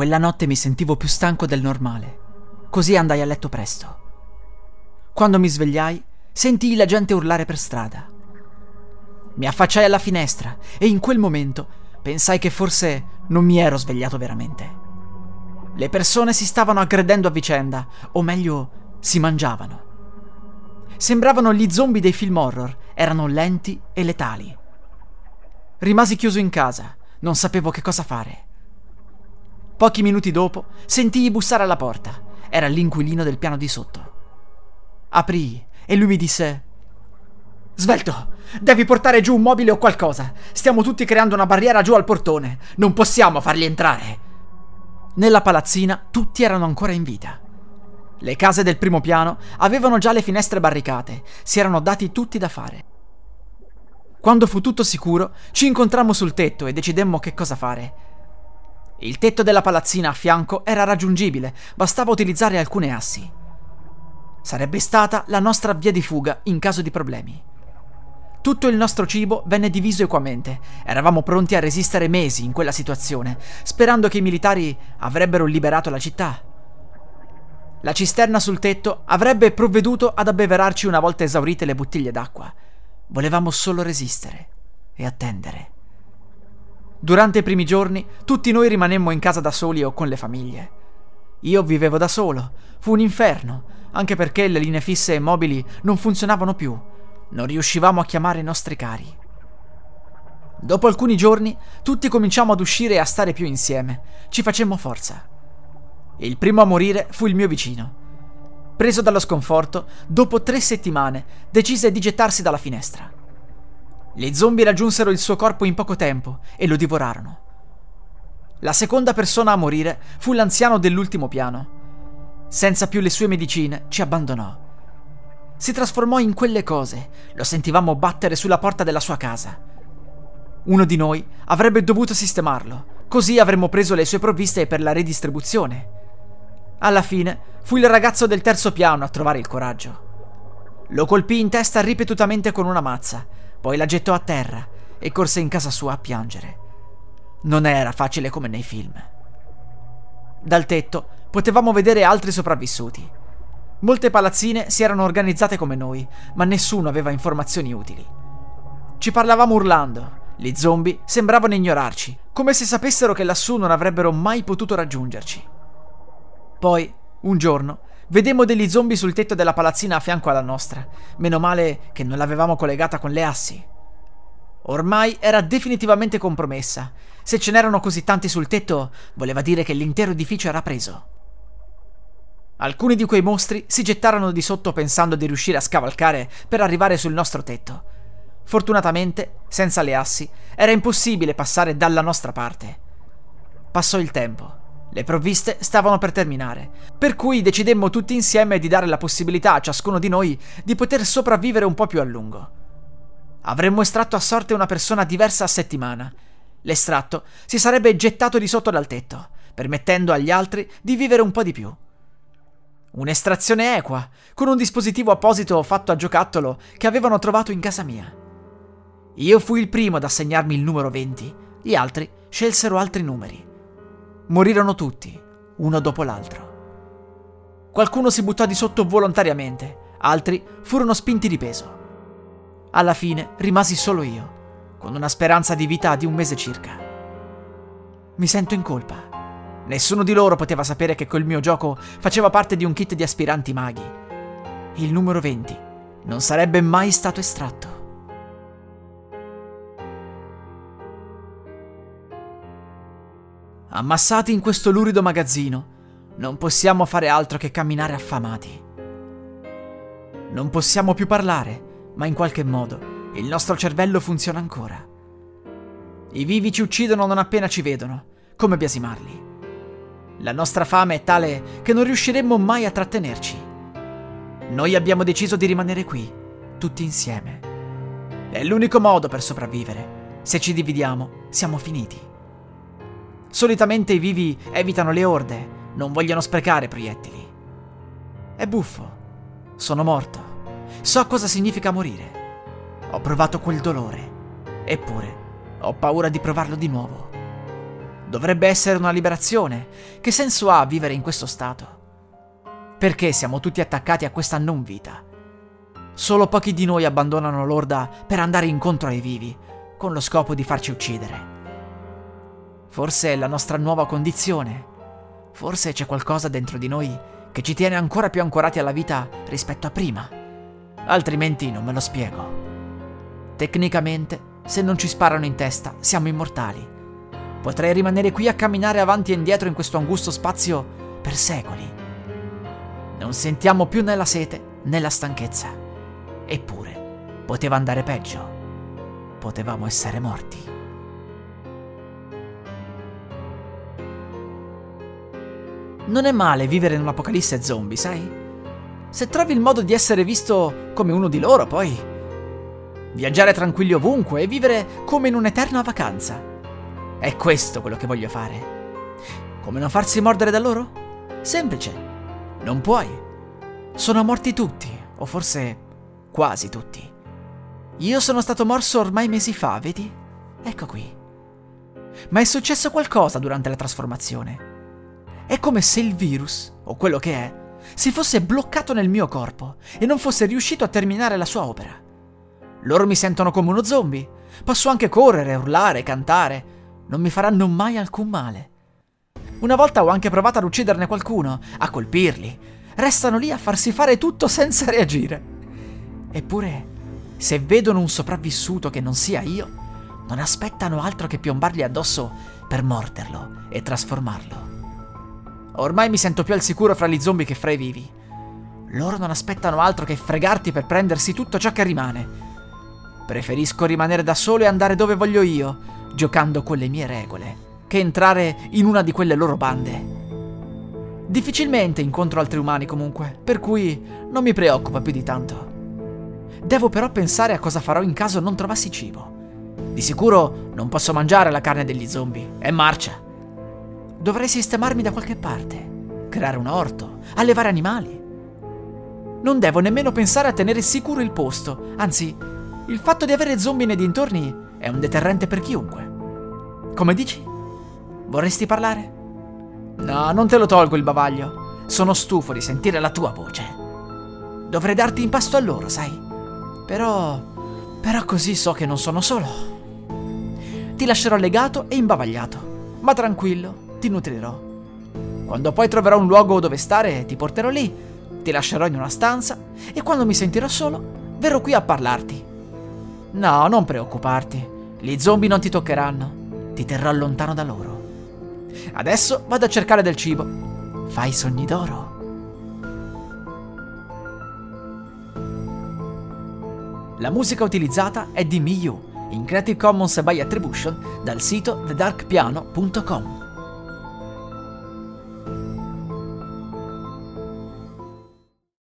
Quella notte mi sentivo più stanco del normale, così andai a letto presto. Quando mi svegliai, sentii la gente urlare per strada. Mi affacciai alla finestra e in quel momento pensai che forse non mi ero svegliato veramente. Le persone si stavano aggredendo a vicenda, o meglio, si mangiavano. Sembravano gli zombie dei film horror, erano lenti e letali. Rimasi chiuso in casa, non sapevo che cosa fare. Pochi minuti dopo sentii bussare alla porta. Era l'inquilino del piano di sotto. Aprii e lui mi disse: Svelto, devi portare giù un mobile o qualcosa. Stiamo tutti creando una barriera giù al portone. Non possiamo farli entrare. Nella palazzina tutti erano ancora in vita. Le case del primo piano avevano già le finestre barricate, si erano dati tutti da fare. Quando fu tutto sicuro, ci incontrammo sul tetto e decidemmo che cosa fare. Il tetto della palazzina a fianco era raggiungibile, bastava utilizzare alcune assi. Sarebbe stata la nostra via di fuga in caso di problemi. Tutto il nostro cibo venne diviso equamente. Eravamo pronti a resistere mesi in quella situazione, sperando che i militari avrebbero liberato la città. La cisterna sul tetto avrebbe provveduto ad abbeverarci una volta esaurite le bottiglie d'acqua. Volevamo solo resistere e attendere. Durante i primi giorni tutti noi rimanemmo in casa da soli o con le famiglie. Io vivevo da solo, fu un inferno, anche perché le linee fisse e mobili non funzionavano più, non riuscivamo a chiamare i nostri cari. Dopo alcuni giorni tutti cominciamo ad uscire e a stare più insieme, ci facemmo forza. Il primo a morire fu il mio vicino. Preso dallo sconforto, dopo tre settimane decise di gettarsi dalla finestra. Gli zombie raggiunsero il suo corpo in poco tempo e lo divorarono. La seconda persona a morire fu l'anziano dell'ultimo piano. Senza più le sue medicine, ci abbandonò. Si trasformò in quelle cose, lo sentivamo battere sulla porta della sua casa. Uno di noi avrebbe dovuto sistemarlo, così avremmo preso le sue provviste per la redistribuzione. Alla fine fu il ragazzo del terzo piano a trovare il coraggio. Lo colpì in testa ripetutamente con una mazza poi la gettò a terra e corse in casa sua a piangere. Non era facile come nei film. Dal tetto potevamo vedere altri sopravvissuti. Molte palazzine si erano organizzate come noi, ma nessuno aveva informazioni utili. Ci parlavamo urlando. Gli zombie sembravano ignorarci, come se sapessero che lassù non avrebbero mai potuto raggiungerci. Poi, un giorno, Vedemmo degli zombie sul tetto della palazzina a fianco alla nostra. Meno male che non l'avevamo collegata con le assi. Ormai era definitivamente compromessa. Se ce n'erano così tanti sul tetto, voleva dire che l'intero edificio era preso. Alcuni di quei mostri si gettarono di sotto pensando di riuscire a scavalcare per arrivare sul nostro tetto. Fortunatamente, senza le assi, era impossibile passare dalla nostra parte. Passò il tempo. Le provviste stavano per terminare, per cui decidemmo tutti insieme di dare la possibilità a ciascuno di noi di poter sopravvivere un po' più a lungo. Avremmo estratto a sorte una persona diversa a settimana. L'estratto si sarebbe gettato di sotto dal tetto, permettendo agli altri di vivere un po' di più. Un'estrazione equa, con un dispositivo apposito fatto a giocattolo che avevano trovato in casa mia. Io fui il primo ad assegnarmi il numero 20, gli altri scelsero altri numeri. Morirono tutti, uno dopo l'altro. Qualcuno si buttò di sotto volontariamente, altri furono spinti di peso. Alla fine rimasi solo io, con una speranza di vita di un mese circa. Mi sento in colpa. Nessuno di loro poteva sapere che quel mio gioco faceva parte di un kit di aspiranti maghi. Il numero 20 non sarebbe mai stato estratto. Ammassati in questo lurido magazzino, non possiamo fare altro che camminare affamati. Non possiamo più parlare, ma in qualche modo il nostro cervello funziona ancora. I vivi ci uccidono non appena ci vedono, come biasimarli. La nostra fame è tale che non riusciremmo mai a trattenerci. Noi abbiamo deciso di rimanere qui, tutti insieme. È l'unico modo per sopravvivere. Se ci dividiamo, siamo finiti. Solitamente i vivi evitano le orde, non vogliono sprecare proiettili. È buffo. Sono morto. So cosa significa morire. Ho provato quel dolore. Eppure, ho paura di provarlo di nuovo. Dovrebbe essere una liberazione. Che senso ha vivere in questo stato? Perché siamo tutti attaccati a questa non vita? Solo pochi di noi abbandonano l'orda per andare incontro ai vivi, con lo scopo di farci uccidere. Forse è la nostra nuova condizione. Forse c'è qualcosa dentro di noi che ci tiene ancora più ancorati alla vita rispetto a prima. Altrimenti non me lo spiego. Tecnicamente, se non ci sparano in testa, siamo immortali. Potrei rimanere qui a camminare avanti e indietro in questo angusto spazio per secoli. Non sentiamo più né la sete né la stanchezza. Eppure, poteva andare peggio. Potevamo essere morti. Non è male vivere in un'apocalisse zombie, sai? Se trovi il modo di essere visto come uno di loro, poi... Viaggiare tranquilli ovunque e vivere come in un'eterna vacanza. È questo quello che voglio fare. Come non farsi mordere da loro? Semplice. Non puoi. Sono morti tutti, o forse Quasi tutti. Io sono stato morso ormai mesi fa, vedi? Ecco qui. Ma è successo qualcosa durante la trasformazione. È come se il virus, o quello che è, si fosse bloccato nel mio corpo e non fosse riuscito a terminare la sua opera. Loro mi sentono come uno zombie. Posso anche correre, urlare, cantare. Non mi faranno mai alcun male. Una volta ho anche provato ad ucciderne qualcuno, a colpirli. Restano lì a farsi fare tutto senza reagire. Eppure, se vedono un sopravvissuto che non sia io, non aspettano altro che piombargli addosso per morderlo e trasformarlo. Ormai mi sento più al sicuro fra gli zombie che fra i vivi. Loro non aspettano altro che fregarti per prendersi tutto ciò che rimane. Preferisco rimanere da solo e andare dove voglio io, giocando con le mie regole, che entrare in una di quelle loro bande. Difficilmente incontro altri umani comunque, per cui non mi preoccupa più di tanto. Devo però pensare a cosa farò in caso non trovassi cibo. Di sicuro non posso mangiare la carne degli zombie, è marcia. Dovrei sistemarmi da qualche parte, creare un orto, allevare animali. Non devo nemmeno pensare a tenere sicuro il posto, anzi, il fatto di avere zombie nei dintorni è un deterrente per chiunque. Come dici? Vorresti parlare? No, non te lo tolgo il bavaglio. Sono stufo di sentire la tua voce. Dovrei darti in pasto a loro, sai? Però... però così so che non sono solo. Ti lascerò legato e imbavagliato, ma tranquillo, ti nutrirò. Quando poi troverò un luogo dove stare, ti porterò lì, ti lascerò in una stanza e quando mi sentirò solo, verrò qui a parlarti. No, non preoccuparti, gli zombie non ti toccheranno, ti terrò lontano da loro. Adesso vado a cercare del cibo. Fai sogni d'oro. La musica utilizzata è di Miyu, in Creative Commons by Attribution dal sito thedarkpiano.com.